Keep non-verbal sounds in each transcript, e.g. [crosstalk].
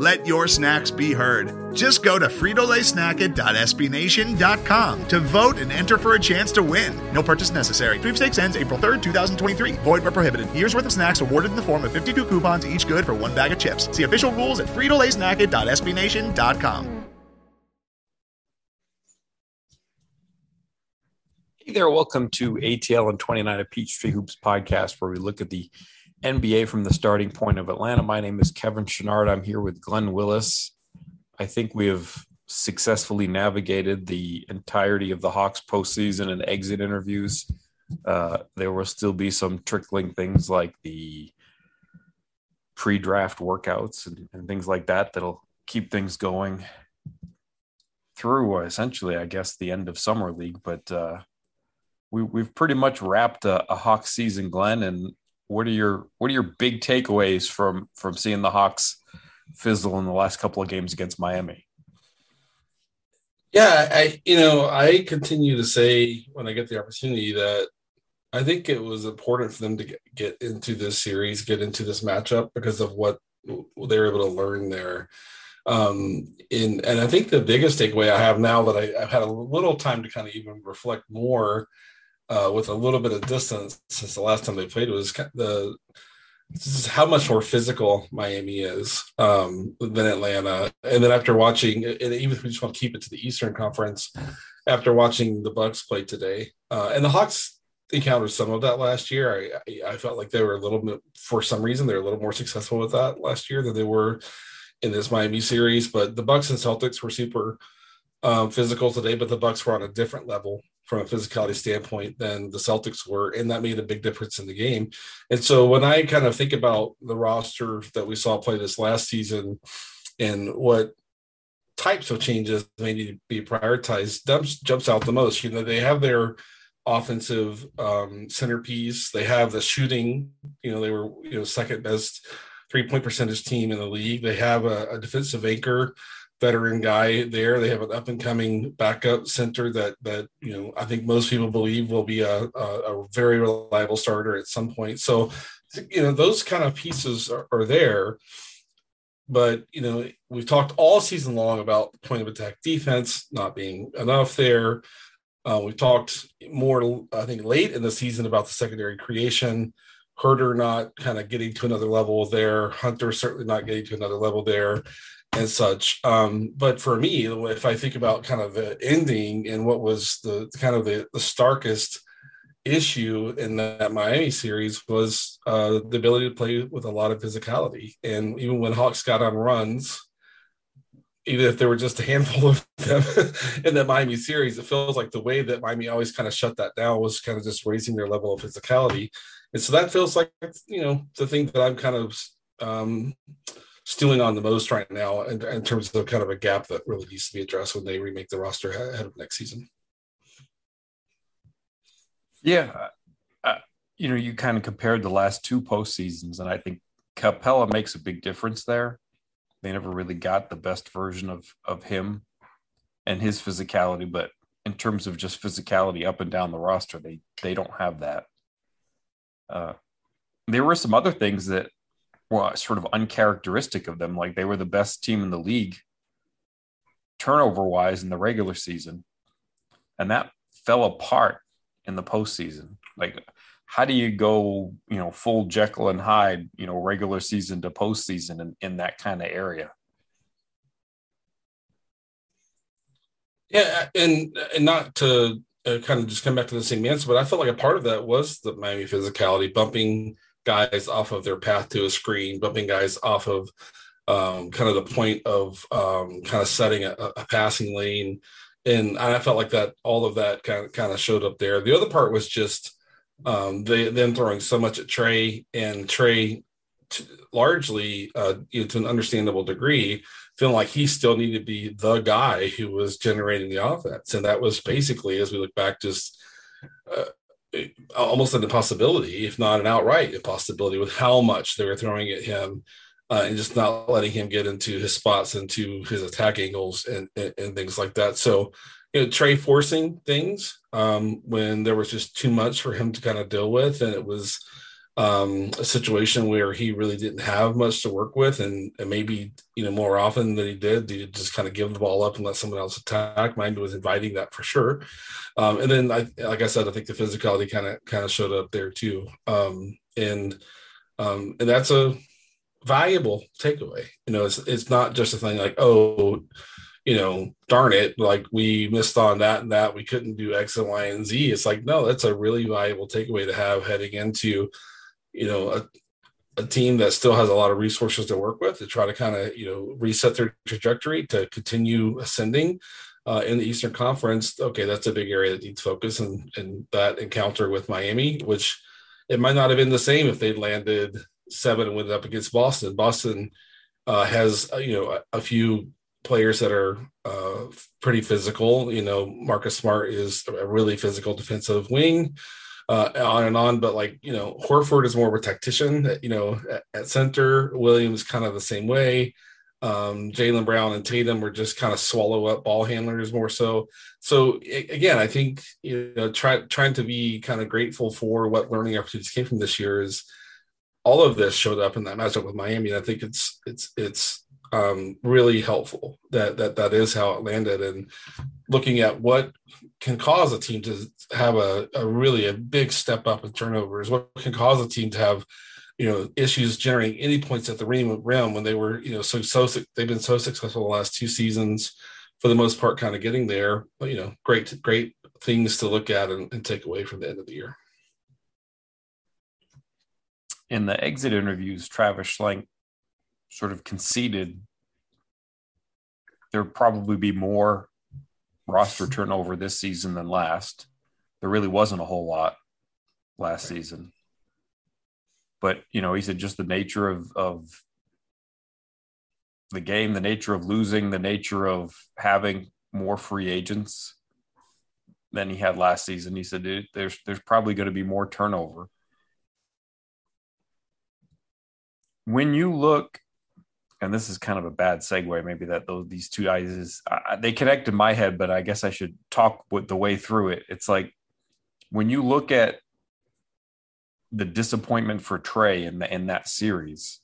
Let your snacks be heard. Just go to fritolaysnacket.sbnation.com to vote and enter for a chance to win. No purchase necessary. Sweepstakes ends April 3rd, 2023. Void where prohibited. Year's worth of snacks awarded in the form of 52 coupons, each good for one bag of chips. See official rules at fritolaysnacket.sbnation.com. Hey there, welcome to ATL and 29 of Peachtree Hoops podcast, where we look at the NBA from the starting point of Atlanta. My name is Kevin Chouinard. I'm here with Glen Willis. I think we have successfully navigated the entirety of the Hawks postseason and exit interviews. Uh, there will still be some trickling things like the pre-draft workouts and, and things like that that'll keep things going through uh, essentially, I guess, the end of summer league. But uh, we, we've pretty much wrapped a, a Hawks season, Glen, and what are your what are your big takeaways from from seeing the Hawks fizzle in the last couple of games against Miami? Yeah, I you know I continue to say when I get the opportunity that I think it was important for them to get, get into this series, get into this matchup because of what they were able to learn there. Um, in and I think the biggest takeaway I have now that I, I've had a little time to kind of even reflect more uh, with a little bit of distance since the last time they played was the this is how much more physical Miami is um, than Atlanta. And then after watching, and even if we just want to keep it to the Eastern Conference, after watching the Bucks play today, uh, and the Hawks encountered some of that last year. I, I, felt like they were a little bit, for some reason, they're a little more successful with that last year than they were in this Miami series. But the Bucks and Celtics were super um, physical today, but the Bucks were on a different level from a physicality standpoint than the Celtics were, and that made a big difference in the game. And so when I kind of think about the roster that we saw play this last season and what types of changes may need to be prioritized, jumps jumps out the most. You know, they have their offensive um, centerpiece. They have the shooting. You know, they were you know second best three point percentage team in the league. They have a, a defensive anchor veteran guy there. They have an up and coming backup center that that you know I think most people believe will be a, a, a very reliable starter at some point. So you know those kind of pieces are, are, there. But you know we've talked all season long about point of attack defense not being enough there. Uh, we talked more, I think, late in the season about the secondary creation. Huerter not kind of getting to another level there. Hunter certainly not getting to another level there and such. Um, but for me, if I think about kind of the ending and what was the kind of the, the starkest issue in that Miami series was uh, the ability to play with a lot of physicality. And even when Hawks got on runs, even if there were just a handful [laughs] of them in that Miami series, it feels like the way that Miami always kind of shut that down was kind of just raising their level of physicality. And so that feels like, you know, the thing that I'm kind of um, stewing on the most right now in, in, terms of kind of a gap that really needs to be addressed when they remake the roster ahead of next season. Yeah. You know, you kind of compared the last two postseasons, and I think Capela makes a big difference there. They never really got the best version of of him and his physicality, but in terms of just physicality up and down the roster, they they don't have that. Uh, there were some other things that well, sort of uncharacteristic of them. Like they were the best team in the league turnover wise in the regular season. And that fell apart in the postseason. Like, how do you go, you know, full Jekyll and Hyde, you know, regular season to postseason in, in that kind of area? Yeah, and and not to uh, kind of just come back to the same answer, but I felt like a part of that was the Miami physicality, bumping guys off of their path to a screen, bumping guys off of um, kind of the point of um, kind of setting a, a, passing lane. And I felt like that all of that kind of kind of showed up there. The other part was just um, they them throwing so much at Trae and Trae to, largely, uh, you know, to an understandable degree, feeling like he still needed to be the guy who was generating the offense, and that was basically, as we look back, just uh, almost an impossibility, if not an outright impossibility, with how much they were throwing at him. Uh, and just not letting him get into his spots and to his attack angles and, and, and things like that. So, you know, Trae forcing things um, when there was just too much for him to kind of deal with, and it was um, a situation where he really didn't have much to work with, and, and maybe you know more often than he did, he just kind of give the ball up and let someone else attack. Mind was inviting that for sure, um, and then I, like I said, I think the physicality kind of kind of showed up there too, um, and um, and that's a valuable takeaway. You know, it's it's not just a thing like oh you know, darn it, like we missed on that and that. We couldn't do X and Y and Z. It's like, no, that's a really valuable takeaway to have heading into, you know, a, a team that still has a lot of resources to work with to try to kind of, you know, reset their trajectory to continue ascending uh, in the Eastern Conference. Okay, that's a big area that needs focus. And, and that encounter with Miami, which it might not have been the same if they'd landed seven and went up against Boston. Boston uh, has, uh, you know, a, a few players that are uh, pretty physical. You know, Marcus Smart is a really physical defensive wing, uh, on and on. But like you know, Horford is more of a tactician. You know, at, at center, Williams kind of the same way. Um, Jaylen Brown and Tatum were just kind of swallow up ball handlers more so. So again, I think you know, try, trying to be kind of grateful for what learning opportunities came from this year is all of this showed up in that matchup with Miami. And I think it's it's it's um, really helpful. That that that is how it landed, and looking at what can cause a team to have a, a really a big step up in turnovers, what can cause a team to have you know issues generating any points at the rim, rim when they were you know so so they've been so successful the last two seasons for the most part, kind of getting there. But you know, great great things to look at and, and take away from the end of the year. In the exit interviews, Travis Schlenk sort of conceded there'd probably be more roster turnover this season than last. There really wasn't a whole lot last season. But, you know, he said just the nature of, of the game, the nature of losing, the nature of having more free agents than he had last season. He said there's there's probably going to be more turnover. When you look and this is kind of a bad segue maybe that those these two ideas uh, they connect in my head but i guess i should talk with the way through it. It's like when you look at the disappointment for trae in the in that series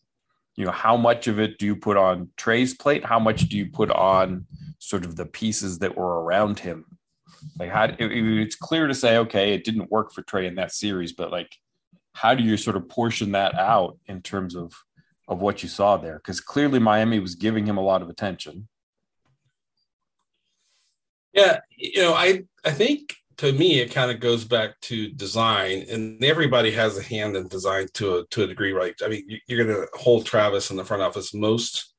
you know how much of it do you put on trae's plate? How much do you put on sort of the pieces that were around him? Like how it, it's clear to say okay it didn't work for trae in that series but like how do you sort of portion that out in terms of of what you saw there? Because clearly Miami was giving him a lot of attention. Yeah, you know, I I think to me it kind of goes back to design, and everybody has a hand in design to a to a degree, right? I mean, you're going to hold Travis in the front office most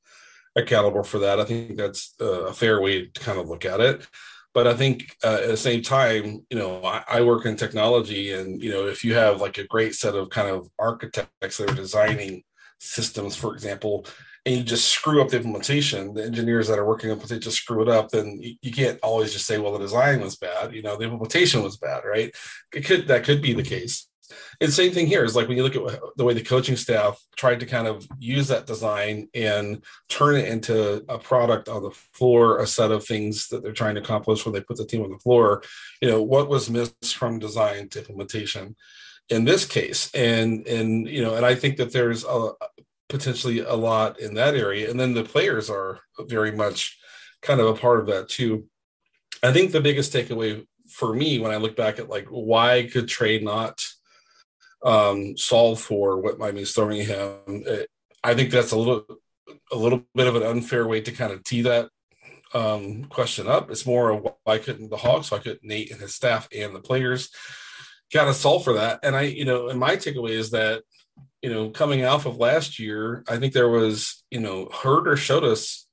accountable for that. I think that's a fair way to kind of look at it. But I think uh, at the same time, you know, I, I, work in technology, and you know, if you have like a great set of kind of architects that are designing systems, for example, and you just screw up the implementation, the engineers that are working on it just screw it up, then you, can't always just say, well, the design was bad, you know, the implementation was bad, right? It could that could be the case. And same thing here is like when you look at the way the coaching staff tried to kind of use that design and turn it into a product on the floor, a set of things that they're trying to accomplish when they put the team on the floor. You know, what was missed from design to implementation? in this case and and you know and i think that there's a potentially a lot in that area and then the players are very much kind of a part of that too i think the biggest takeaway for me when i look back at like why could trae not um solve for what miami's throwing him i think that's a little a little bit of an unfair way to kind of tee that um question up it's more of why couldn't the hawks why couldn't nate and his staff and the players kind of solve for that. And I, you know, and my takeaway is that, you know, coming off of last year, I think there was, you know, Huerter showed us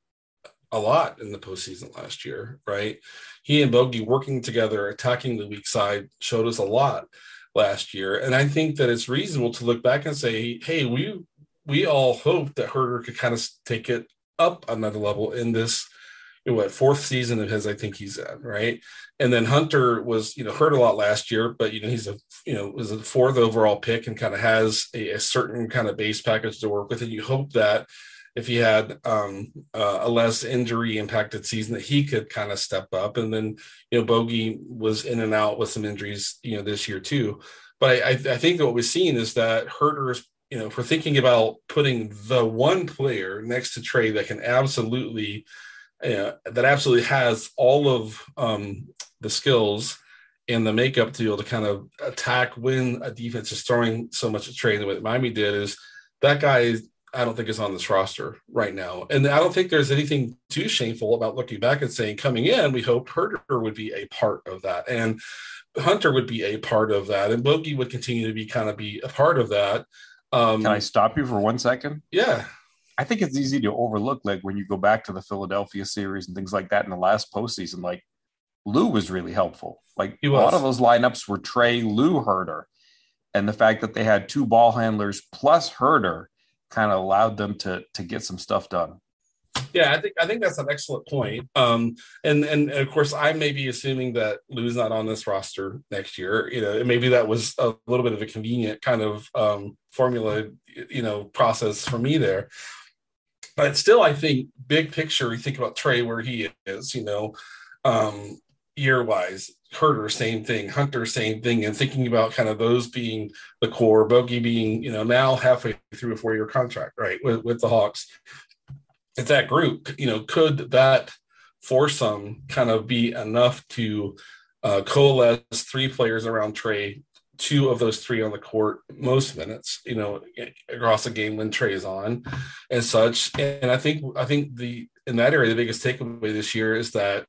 a lot in the postseason last year, right? He and Bogey working together, attacking the weak side, showed us a lot last year. And I think that it's reasonable to look back and say, hey, we we all hoped that Huerter could kind of take it up another level in this what fourth season of his I think he's at right and then Hunter was you know hurt a lot last year but you know he's a you know was a fourth overall pick and kind of has a, a certain kind of base package to work with and you hope that if he had um, uh, a less injury impacted season that he could kind of step up. And then you know Bogey was in and out with some injuries you know this year too. But I, I think what we've seen is that Huerter's you know, if we're thinking about putting the one player next to Trae that can absolutely, uh, that absolutely has all of um, the skills and the makeup to be able to kind of attack when a defense is throwing so much at Trae the way that Miami did, is that guy I don't think is on this roster right now. And I don't think there's anything too shameful about looking back and saying, coming in, we hoped Huerter would be a part of that. And Hunter would be a part of that. And Bogey would continue to be kind of be a part of that. Um, Can I stop you for one second? Yeah. I think it's easy to overlook, like when you go back to the Philadelphia series and things like that in the last postseason. Like Lou was really helpful. Like a lot of those lineups were Trae, Lou, Huerter. and the fact that they had two ball handlers plus Huerter kind of allowed them to to get some stuff done. Yeah, I think I think that's an excellent point. Um, and and of course, I may be assuming that Lou's not on this roster next year. You know, maybe that was a little bit of a convenient kind of um, formula, you know, process for me there. But still, I think big picture, you think about Trae where he is. You know, um, year wise, Huerter, same thing, Hunter, same thing, and thinking about kind of those being the core, Bogey being, you know, now halfway through a four year contract, right, with, with the Hawks if that group, you know, could that foursome kind of be enough to uh, coalesce three players around Trae, two of those three on the court most minutes, you know, across a game when Trae is on and such. And I think I think the in that area the biggest takeaway this year is that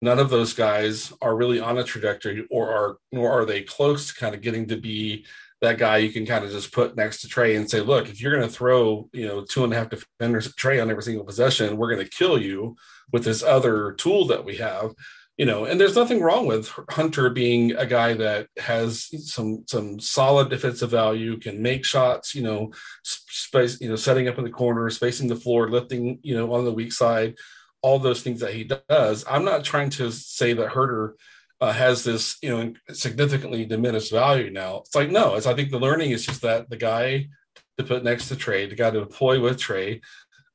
none of those guys are really on a trajectory or are nor are they close to kind of getting to be that guy you can kind of just put next to Trae and say, look, if you're going to throw, you know, two and a half defenders Trae on every single possession, we're going to kill you with this other tool that we have. You know, and there's nothing wrong with Hunter being a guy that has some some solid defensive value, can make shots, you know, space, you know, setting up in the corner, spacing the floor, lifting, you know, on the weak side, all those things that he does. I'm not trying to say that Huerter – uh, has this you know significantly diminished value now. It's like no, it's I think the learning is just that the guy to put next to Trae, the guy to deploy with Trae.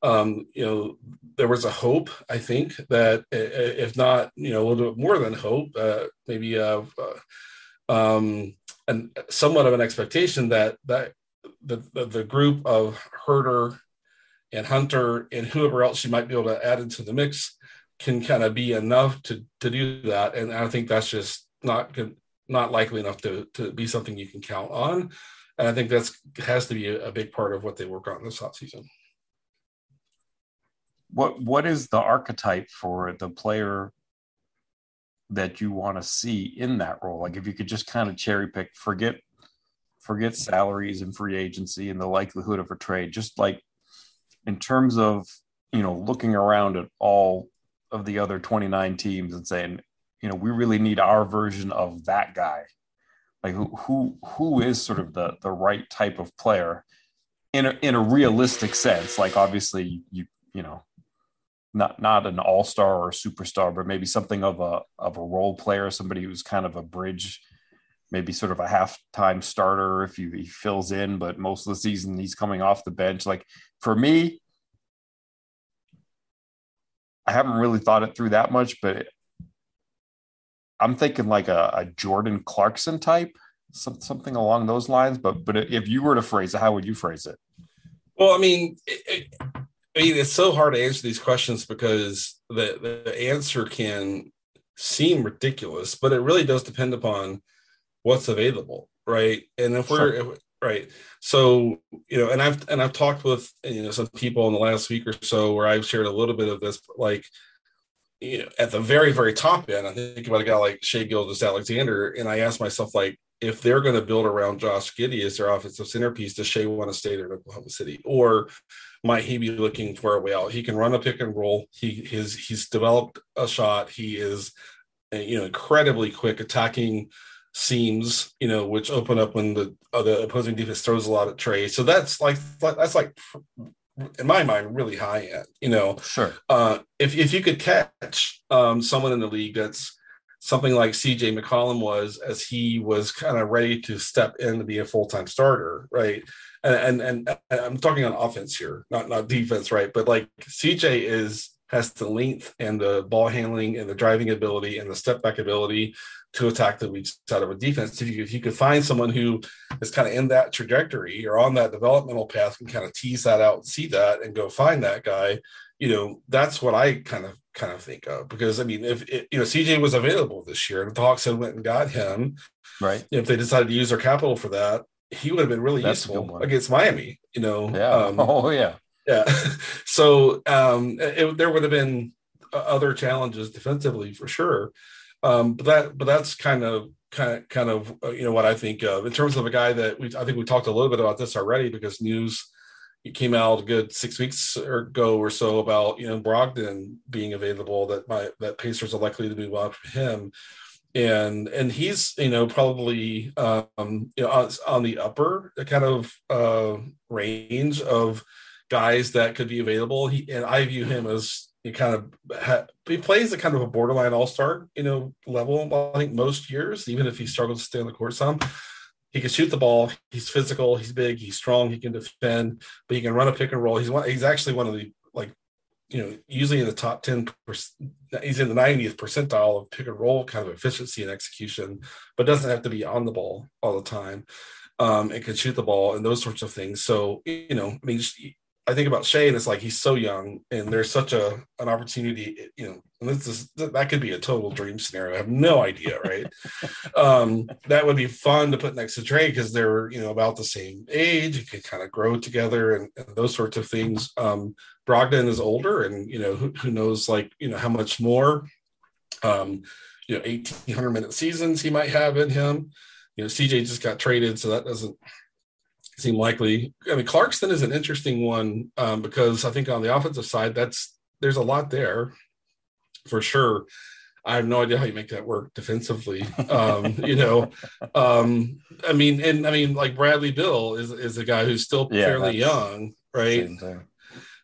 Um, you know, there was a hope, I think, that if not, you know, a little bit more than hope, uh, maybe of uh, um, and somewhat of an expectation that that the, the, the group of Huerter and Hunter and whoever else you might be able to add into the mix can kind of be enough to to do that. And I think that's just not not likely enough to to be something you can count on. And I think that's has to be a, a big part of what they work on this hot season. What what is the archetype for the player that you want to see in that role? Like if you could just kind of cherry pick, forget forget salaries and free agency and the likelihood of a trade, just like in terms of you know looking around at all of the other 29 teams and saying, you know, we really need our version of that guy. Like who who who is sort of the the right type of player in a in a realistic sense. Like obviously you you know not not an all-star or a superstar, but maybe something of a of a role player, somebody who's kind of a bridge, maybe sort of a half-time starter if he, he fills in, but most of the season he's coming off the bench. Like for me, I haven't really thought it through that much, but I'm thinking like a, a Jordan Clarkson type, some, something along those lines. But but if you were to phrase it, how would you phrase it? Well, I mean, it, it, I mean, it's so hard to answer these questions because the the answer can seem ridiculous, but it really does depend upon what's available, right? And if we're right, so you know and i've and i've talked with you know some people in the last week or so where i've shared a little bit of this like you know at the very very top end i think about a guy like shai Gilgeous-Alexander and i ask myself like if they're going to build around josh giddey as their offensive centerpiece does shai want to stay there in oklahoma city? Or might he be looking for a way out? He can run a pick and roll. He his he's developed a shot. He is you know incredibly quick attacking seams, you know, which open up when the uh, the opposing defense throws a lot at Trae. So that's like that's like in my mind really high end. You know, sure. Uh, if if you could catch um, someone in the league that's something like CJ McCollum was as he was kind of ready to step in to be a full time starter, right? And, and and I'm talking on offense here, not not defense, right? But like CJ is has the length and the ball handling and the driving ability and the step back ability to attack the weak side of a defense. If you, if you could find someone who is kind of in that trajectory or on that developmental path and kind of tease that out and see that and go find that guy, you know, that's what I kind of kind of think of because I mean, if it, you know CJ was available this year and the Hawks had went and got him, right? If they decided to use their capital for that, he would have been really that's useful against Miami. You know, yeah, um, [laughs] oh yeah, yeah. [laughs] so um, it, there would have been other challenges defensively for sure. Um, but that, but that's kind of, kind of, kind of, uh, you know, what I think of in terms of a guy that we, I think we talked a little bit about this already because news came out a good six weeks ago or so about you know Brogdon being available that my that Pacers are likely to move on from him, and and he's you know probably um, you know on, on the upper kind of uh, range of guys that could be available. He and I view him as he kind of ha- he plays a kind of a borderline all star, you know, level. I think most years, even if he struggles to stay on the court some, he can shoot the ball. He's physical. He's big. He's strong. He can defend, but he can run a pick and roll. He's one. He's actually one of the like, you know, usually in the top ten. He's in the 90th percentile of pick and roll kind of efficiency and execution, but doesn't have to be on the ball all the time. Um, and can shoot the ball and those sorts of things. So you know, I mean, I think about Shane, it's like he's so young and there's such a an opportunity, you know, and this is that could be a total dream scenario. I have no idea, right? [laughs] um, that would be fun to put next to Trae because they're, you know, about the same age. You could kind of grow together and, and those sorts of things. Um, Brogdon is older and you know, who, who knows like, you know, how much more um, you know, 1800 minute seasons he might have in him. You know, CJ just got traded, so that doesn't seem likely. I mean, Clarkson is an interesting one um, because I think on the offensive side, that's there's a lot there for sure. I have no idea how you make that work defensively. Um, [laughs] you know, um, I mean, and I mean, like Bradley Beal is is a guy who's still yeah, fairly young, right?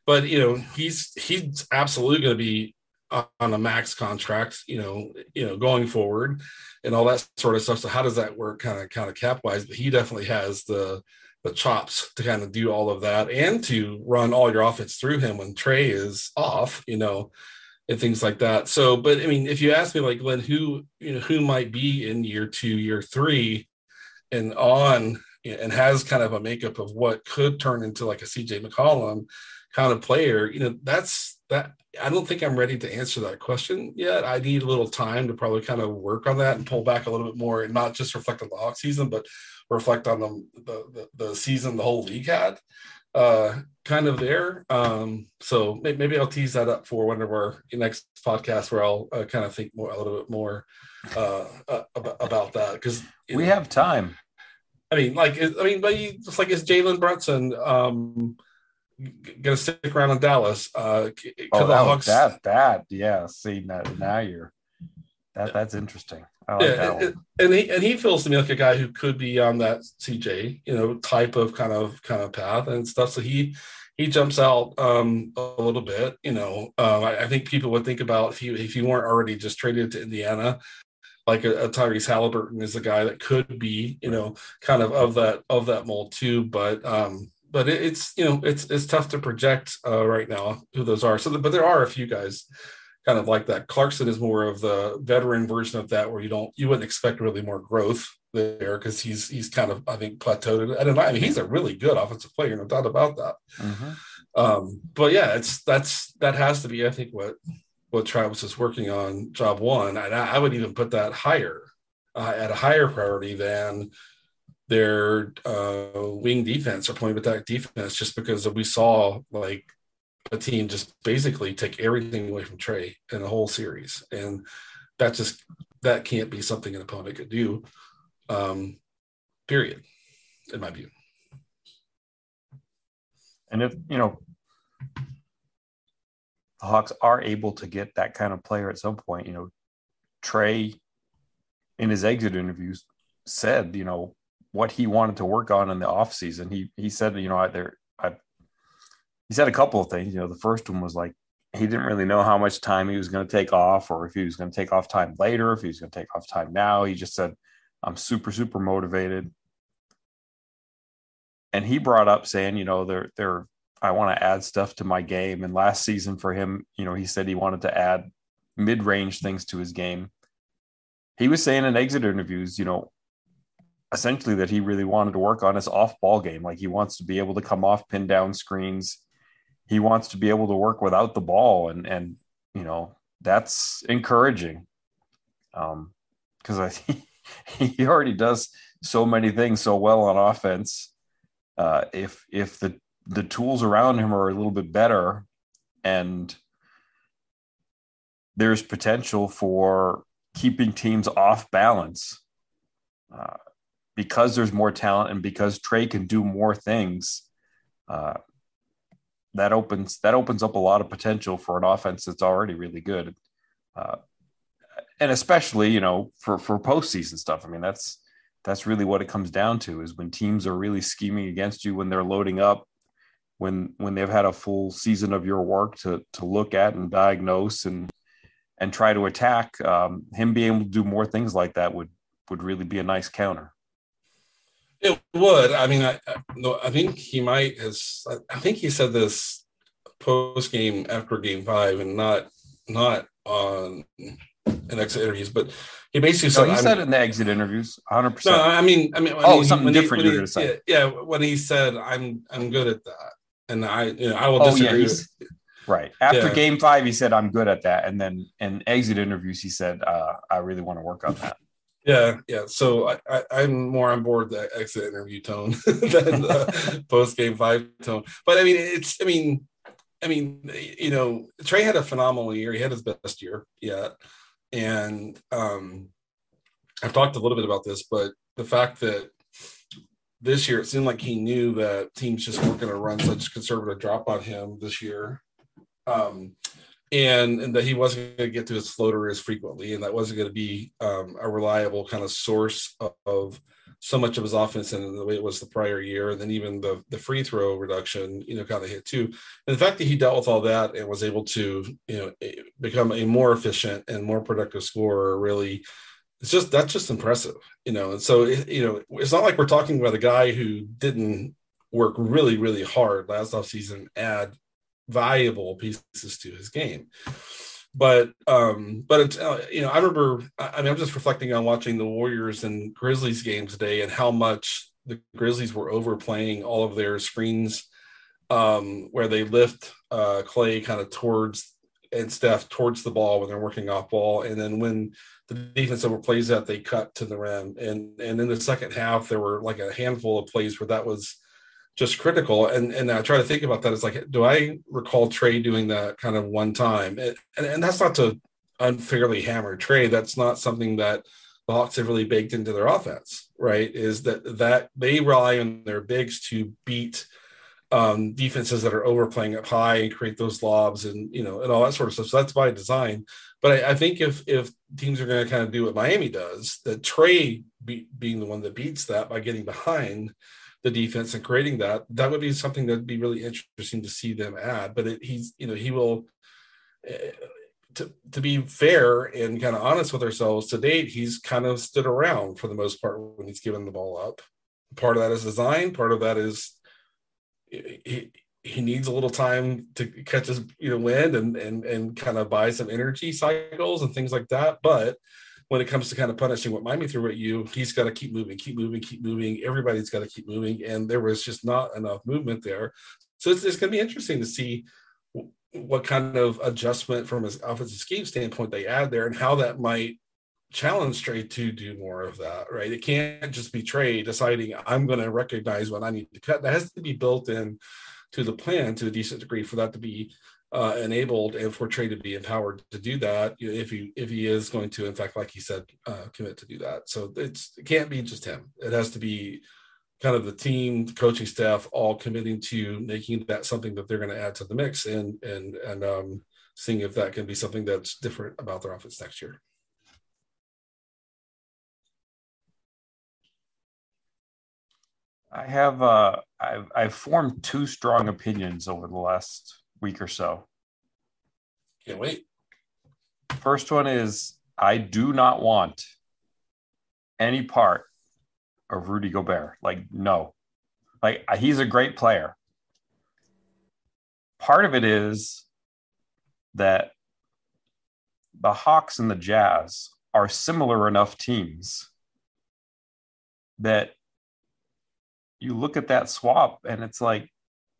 But you know, he's he's absolutely going to be on a max contract, you know, you know, going forward, and all that sort of stuff. So how does that work, kind of kind of cap wise? But he definitely has the the chops to kind of do all of that and to run all your offense through him when Trae is off, you know, and things like that. So, but I mean, if you ask me, like Glen, who you know who might be in year two, year three, and on, and has kind of a makeup of what could turn into like a CJ McCollum kind of player, you know, that's that. I don't think I'm ready to answer that question yet. I need a little time to probably kind of work on that and pull back a little bit more, and not just reflect on the off season, but reflect on the the, the season the whole league had uh kind of there. Um so maybe i'll tease that up for one of our next podcast where i'll uh, kind of think more a little bit more uh, uh about that because we know, have time. I mean like i mean but you, just like is jalen brunson um gonna stick around in dallas uh oh, that, Hawks... that that yeah see now, now you're that that's interesting like yeah, and, and, he and he feels to me like a guy who could be on that CJ, you know, type of kind of kind of path and stuff. So he he jumps out um, a little bit. You know, um, I, I, think people would think about if he if he weren't already just traded to Indiana, like a, a Tyrese Halliburton is a guy that could be, you know, kind of of that of that mold too. But um, but it, it's you know it's it's tough to project uh, right now who those are. So, the, but there are a few guys kind of like that. Clarkson is more of the veteran version of that, where you don't you wouldn't expect really more growth there because he's he's kind of I think plateaued. And I mean he's a really good offensive player, no doubt about that. Mm-hmm. Um, but yeah, it's that's that has to be I think what what Travis is working on job one, and I, I would even put that higher uh, at a higher priority than their uh, wing defense or point of attack defense, just because we saw like a team just basically take everything away from Trae in the whole series, and that just that can't be something an opponent could do. Um, period, in my view. And if you know the Hawks are able to get that kind of player at some point, you know, Trae in his exit interviews said, you know, what he wanted to work on in the offseason. He he said, you know, there he said a couple of things. You know, the first one was like he didn't really know how much time he was going to take off or if he was going to take off time later, if he was going to take off time now. He just said, I'm super, super motivated. And he brought up saying, you know, there, there, I want to add stuff to my game. And last season for him, you know, he said he wanted to add mid range things to his game. He was saying in exit interviews, you know, essentially that he really wanted to work on his off ball game. Like he wants to be able to come off pin down screens he wants to be able to work without the ball and and you know that's encouraging um because i think [laughs] he already does so many things so well on offense uh if if the the tools around him are a little bit better and there's potential for keeping teams off balance uh, because there's more talent and because Trae can do more things. Uh, that opens that opens up a lot of potential for an offense that's already really good, uh, and especially you know for for postseason stuff. I mean that's that's really what it comes down to is when teams are really scheming against you when they're loading up when when they've had a full season of your work to to look at and diagnose and and try to attack um, him being able to do more things like that would would really be a nice counter it would. I mean, I, no, I think he might has. I think he said this post game after game five, and not not on in exit interviews, but he basically said. No, he said it in the exit interviews, hundred percent. No, I mean, I mean, oh, he, something different. He, you're to say, yeah, yeah, when he said, "I'm I'm good at that," and I, you know, I will oh, disagree. Yeah, right after yeah. game five, he said, "I'm good at that," and then in exit interviews, he said, uh, "I really want to work on that." Yeah, yeah. So I, I, am more on board the exit interview tone [laughs] than the [laughs] post game five tone. But I mean, it's. I mean, I mean, you know, Trae had a phenomenal year. He had his best year yet, and um, I've talked a little bit about this, but the fact that this year it seemed like he knew that teams just weren't going to run such conservative drop on him this year. Um, and, and that he wasn't going to get to his floater as frequently, and that wasn't going to be um, a reliable kind of source of, of, so much of his offense and the way it was the prior year, and then even the the free throw reduction, you know, kind of hit too. And the fact that he dealt with all that and was able to, you know, become a more efficient and more productive scorer, really, it's just that's just impressive, you know. And so, you know, it's not like we're talking about a guy who didn't work really, really hard last offseason, add valuable pieces to his game. But um, but it's uh, you know I remember I mean I'm just reflecting on watching the Warriors and Grizzlies game today and how much the Grizzlies were overplaying all of their screens um, where they lift uh, Klay kind of towards and Steph towards the ball when they're working off ball, and then when the defense overplays that, they cut to the rim. And and in the second half, there were like a handful of plays where that was just critical. And and I try to think about that. It's like, do I recall Trae doing that kind of one time? And, and, and that's not to unfairly hammer Trae. That's not something that the Hawks have really baked into their offense, right? Is that that they rely on their bigs to beat um, defenses that are overplaying up high and create those lobs and you know and all that sort of stuff. So that's by design. But I, I think if if teams are going to kind of do what Miami does, that Trae be, being the one that beats that by getting behind the defense and creating that, that would be something that'd be really interesting to see them add. But it, he's, you know, he will. Uh, to, to be fair and kind of honest with ourselves, to date, he's kind of stood around for the most part when he's given the ball up. Part of that is design. Part of that is he, he needs a little time to catch his you know wind and and and kind of buy some energy cycles and things like that. But when it comes to kind of punishing what Miami threw at you, he's got to keep moving, keep moving, keep moving. Everybody's got to keep moving, and there was just not enough movement there. So it's, it's going to be interesting to see what kind of adjustment from his offensive scheme standpoint they add there, and how that might challenge Trae to do more of that. Right? It can't just be Trae deciding I'm going to recognize when I need to cut. That has to be built in to the plan to a decent degree for that to be uh, enabled and for Trae to be empowered to do that if he if he is going to in fact like he said uh, commit to do that. So it's it can't be just him. It has to be kind of the team the coaching staff all committing to making that something that they're going to add to the mix and and and um, seeing if that can be something that's different about their offense next year. I have uh, I've I've formed two strong opinions over the last week or so. Can't wait. First one is I do not want any part of Rudy Gobert. Like, no. Like he's a great player. Part of it is that the Hawks and the Jazz are similar enough teams that you look at that swap and it's like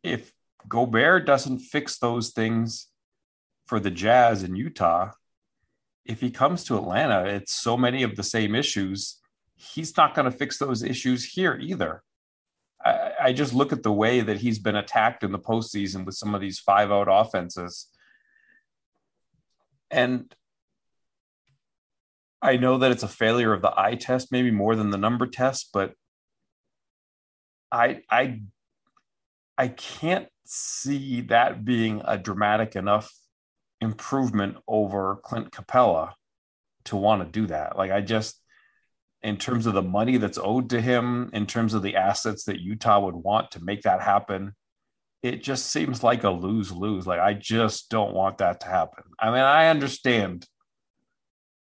if Gobert doesn't fix those things for the Jazz in Utah, if he comes to Atlanta, it's so many of the same issues. He's not going to fix those issues here either. I, I, just look at the way that he's been attacked in the postseason with some of these five out offenses. And I know that it's a failure of the eye test, maybe more than the number test, but I I I can't see that being a dramatic enough improvement over Clint Capela to want to do that. Like I just in terms of the money that's owed to him, in terms of the assets that Utah would want to make that happen, it just seems like a lose lose. Like, I just don't want that to happen. I mean, I understand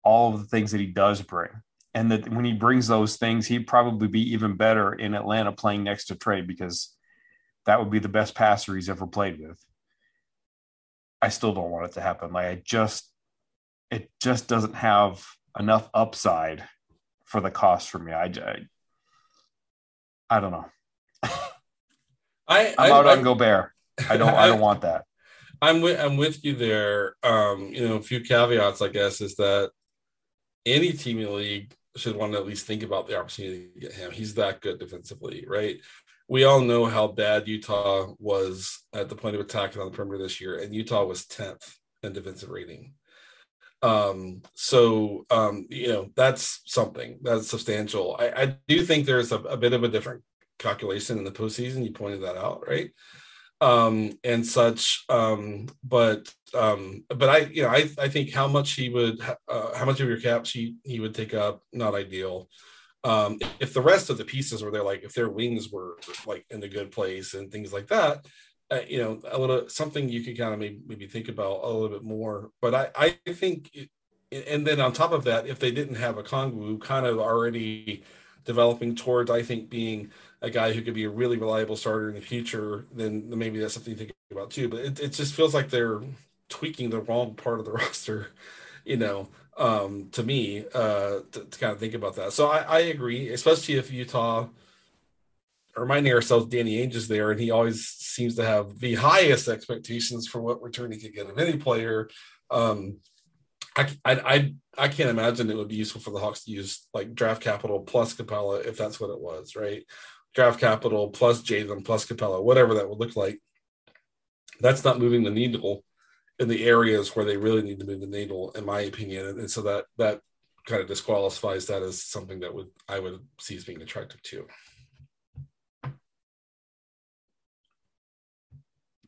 all of the things that he does bring. And that when he brings those things, he'd probably be even better in Atlanta playing next to Trae because that would be the best passer he's ever played with. I still don't want it to happen. Like, I just, it just doesn't have enough upside for the cost for me. I, I, I don't know. I, I'm out I, on Gobert. I don't. I don't [laughs] want that. I'm with. I'm with you there. Um, you know, a few caveats, I guess, is that any team in the league should want to at least think about the opportunity to get him. He's that good defensively, right? We all know how bad Utah was at the point of attack on the perimeter this year, and Utah was 10th in defensive rating. Um, so um, you know that's something that's substantial. I, I do think there's a, a, bit of a different calculation in the postseason. You pointed that out, right? Um, and such. Um, but um, but I you know I I think how much he would uh, how much of your cap sheet he would take up not ideal. Um, if the rest of the pieces were there, like if their wings were like in a good place and things like that, uh, you know, a little something you could kind of maybe, maybe think about a little bit more. But I, I think, it, and then on top of that, if they didn't have Okongwu kind of already developing towards, I think, being a guy who could be a really reliable starter in the future, then maybe that's something to think about too. But it, it just feels like they're tweaking the wrong part of the [laughs] roster, you know, um, to me, uh, to, to, kind of think about that. So I, I agree, especially if Utah – reminding ourselves Danny Ainge is there, and he always seems to have the highest expectations for what return he could get of any player. Um, I, I, I, can't imagine it would be useful for the Hawks to use like draft capital plus Capela if that's what it was, right? Draft capital plus Jalen plus Capela, whatever that would look like. That's not moving the needle in the areas where they really need to move the needle, in my opinion. And, and so that that kind of disqualifies that as something that would I would see as being attractive too.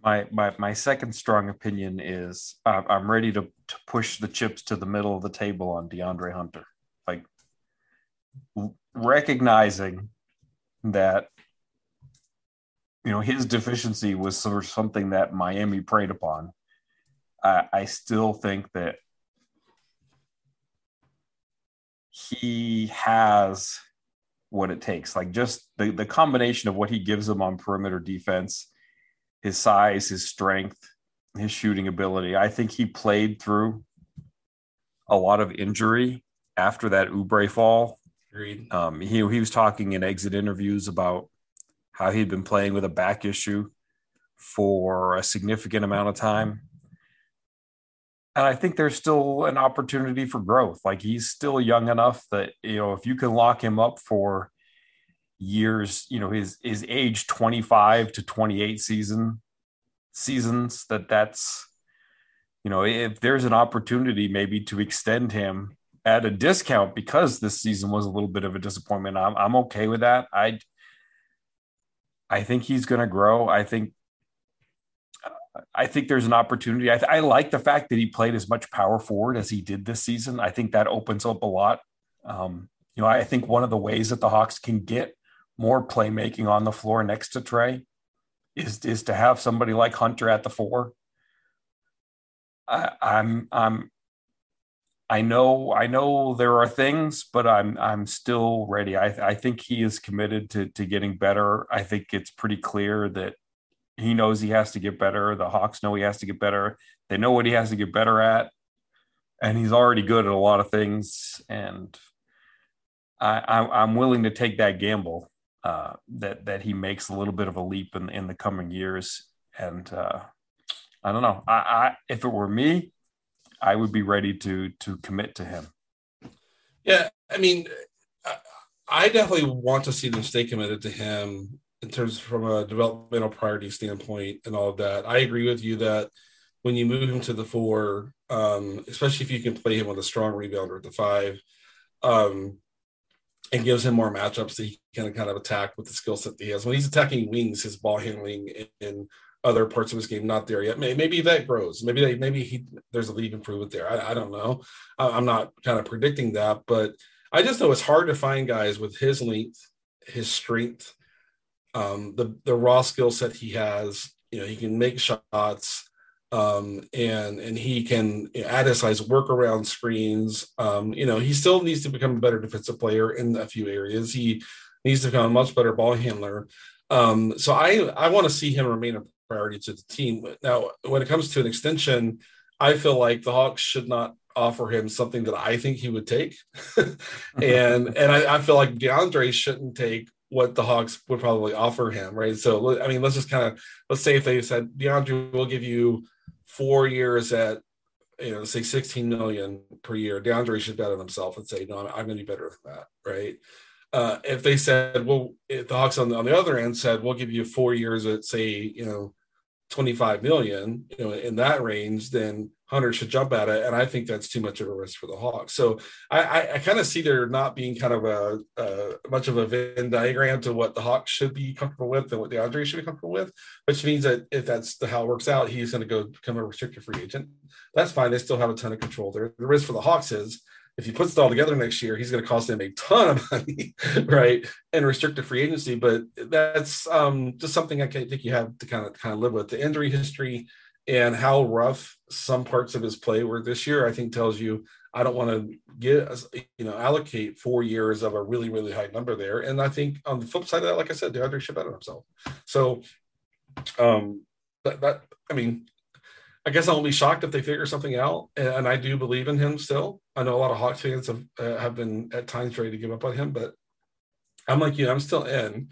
my my my second strong opinion is uh, I'm ready to, to push the chips to the middle of the table on DeAndre Hunter, like recognizing that you know his deficiency was sort of something that Miami preyed upon. I, I still think that he has what it takes, like just the the combination of what he gives them on perimeter defense his size, his strength, his shooting ability. I think he played through a lot of injury after that Oubre fall. Agreed. Um, he he was talking in exit interviews about how he'd been playing with a back issue for a significant amount of time. And I think there's still an opportunity for growth. Like he's still young enough that, you know, if you can lock him up for years, you know, his his age 25 to 28 season seasons that that's you know, if there's an opportunity maybe to extend him at a discount because this season was a little bit of a disappointment, I'm I'm okay with that. I I think he's going to grow. I think I think there's an opportunity. I, I, like the fact that he played as much power forward as he did this season. I think that opens up a lot. Um, you know, I think one of the ways that the Hawks can get more playmaking on the floor next to Trae is is to have somebody like Hunter at the four. I, I'm I'm I know I know there are things, but I'm I'm still ready. I I think he is committed to to getting better. I think it's pretty clear that he knows he has to get better. The Hawks know he has to get better. They know what he has to get better at, and he's already good at a lot of things. And I, I'm willing to take that gamble uh, that that he makes a little bit of a leap in in the coming years. And uh, I don't know. I, I if it were me, I would be ready to to commit to him. Yeah, I mean, I definitely want to see them stay committed to him in terms from a developmental priority standpoint and all of that. I agree with you that when you move him to the four, um, especially if you can play him with a strong rebounder at the five, um, and gives him more matchups that he can kind of attack with the skill set that he has. When he's attacking wings, his ball handling and other parts of his game not there yet. Maybe that grows. Maybe they, maybe he there's a league improvement there. I, I don't know. I'm not kind of predicting that, but I just know it's hard to find guys with his length, his strength, um, the the raw skill set he has. You know, he can make shots um, and and he can you know, add his size, work around screens. Um, you know, he still needs to become a better defensive player in a few areas. He needs to become a much better ball handler. Um, so I I want to see him remain a priority to the team. Now, when it comes to an extension, I feel like the Hawks should not offer him something that I think he would take, [laughs] and and I, I feel like DeAndre shouldn't take what the Hawks would probably offer him, right? So I mean, let's just kind of let's say if they said DeAndre will give you four years at you know say 16 million per year DeAndre should bet on himself and say no I'm, I'm going to be better than that right uh, if they said well if the Hawks on the, on the other end said we'll give you four years at say you know 25 million you know in that range then Hunter should jump at it, and I think that's too much of a risk for the Hawks. So I, I, I kind of see there not being kind of a, a, much of a Venn diagram to what the Hawks should be comfortable with and what DeAndre should be comfortable with, which means that if that's the, how it works out, he's going to go become a restricted free agent. That's fine. They still have a ton of control there. The risk for the Hawks is if he puts it all together next year, he's going to cost them a ton of [laughs] money, right? And restricted free agency. But that's um, just something I think you have to kind of kind of live with. The injury history and how rough some parts of his play were this year, I think tells you I don't want to get you know allocate four years of a really really high number there. And I think on the flip side of that, like I said, DeAndre should bet on himself. So, um, that, that I mean, I guess I won't be shocked if they figure something out. And I do believe in him still. I know a lot of Hawks fans have uh, have been at times ready to give up on him, but I'm like you, I'm still in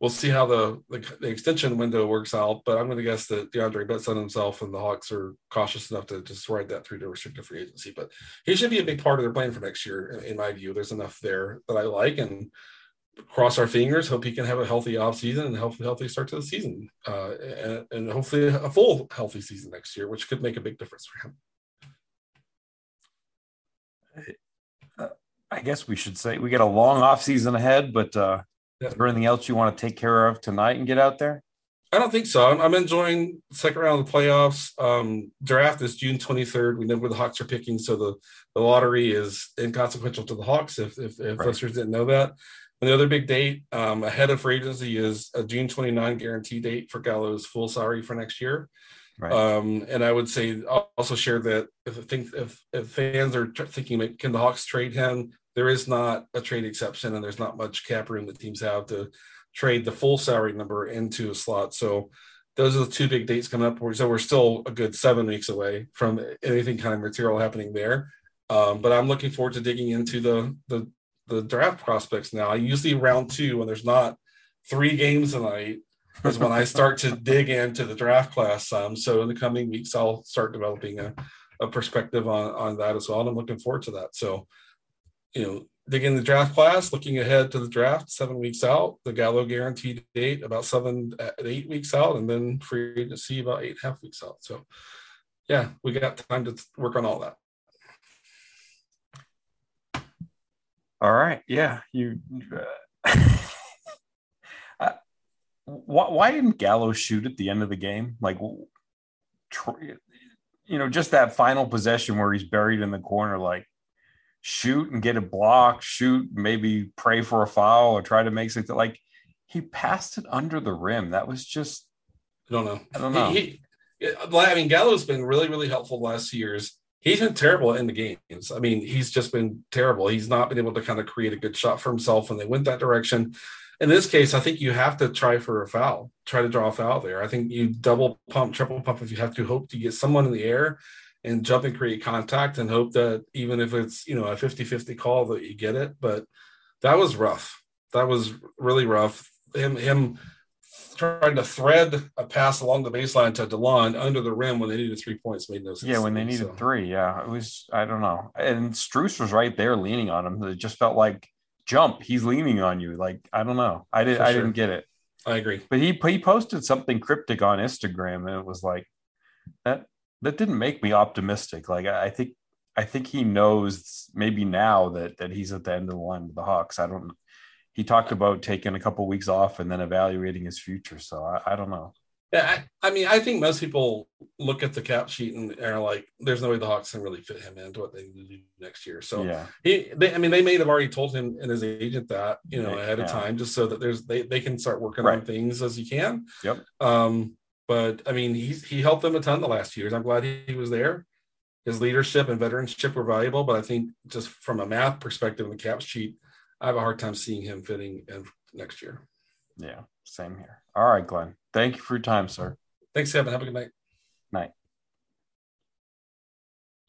we'll see how the, the, the extension window works out. But I'm going to guess that DeAndre bets on himself, and the Hawks are cautious enough to just ride that through to restricted free agency. But he should be a big part of their plan for next year, in, in my view. There's enough there that I like, and cross our fingers. Hope he can have a healthy off season and healthy healthy start to the season, uh, and, and hopefully a full healthy season next year, which could make a big difference for him. Uh, I guess we should say we got a long off season ahead, but uh, is there anything else you want to take care of tonight and get out there? I don't think so. I'm, I'm enjoying second round of the playoffs. Um, draft is June 23rd. We know where the Hawks are picking, so the, the lottery is inconsequential to the Hawks if if, if right. listeners didn't know that. And the other big date um, ahead of free agency is a June 29 guarantee date for Gallo's full salary for next year. Right. Um, and I would say also share that if think if, if fans are thinking can the Hawks trade him, there is not a trade exception and there's not much cap room that teams have to trade the full salary number into a slot. So those are the two big dates coming up. So we're still a good seven weeks away from anything kind of material happening there. Um, but I'm looking forward to digging into the, the the draft prospects now. I usually round two when there's not three games a night is when I start to [laughs] dig into the draft class some. So in the coming weeks, I'll start developing a, a perspective on, on that as well. And I'm looking forward to that. So you know, digging the draft class, looking ahead to the draft seven weeks out, the Gallo guaranteed date about seven, uh, eight weeks out, and then free agency about eight and a half weeks out. So, yeah, we got time to work on all that. All right. Yeah. You, uh, [laughs] uh, why, why didn't Gallo shoot at the end of the game? Like, you know, just that final possession where he's buried in the corner, like, shoot and get a block, shoot, maybe pray for a foul or try to make something like he passed it under the rim. That was just I don't know. I don't know. He, he, I mean, Gallo's been really, really helpful last years. He's been terrible in the games. I mean, he's just been terrible. He's not been able to kind of create a good shot for himself when they went that direction. In this case, I think you have to try for a foul, try to draw a foul there. I think you double pump, triple pump if you have to hope to get someone in the air and jump and create contact and hope that even if it's, you know, a 50 50 call that you get it. But that was rough. That was really rough. Him, him trying to thread a pass along the baseline to Delon under the rim when they needed three points made no sense. Yeah, when they needed so. three. Yeah, it was. I don't know. And Strus was right there leaning on him. It just felt like jump. He's leaning on you. Like I don't know. I did. I didn't get it. I agree. But he he posted something cryptic on Instagram, and it was like that. That didn't make me optimistic. Like I, I think I think he knows maybe now that that he's at the end of the line with the Hawks. I don't he talked about taking a couple of weeks off and then evaluating his future. So I, I don't know. Yeah, I, I, mean, I think most people look at the cap sheet and are like, "There's no way the Hawks can really fit him into what they do next year." So yeah, he, they, I mean, they may have already told him and his agent that you know ahead yeah. of time, just so that there's they they can start working right. on things as he can. Yep. Um, but I mean, he he helped them a ton the last few years. I'm glad he, he was there. His leadership and veteranship were valuable, but I think just from a math perspective, the cap sheet, I have a hard time seeing him fitting in next year. Yeah, same here. All right, Glen. Thank you for your time, sir. Thanks, Kevin. Have a good night. Night.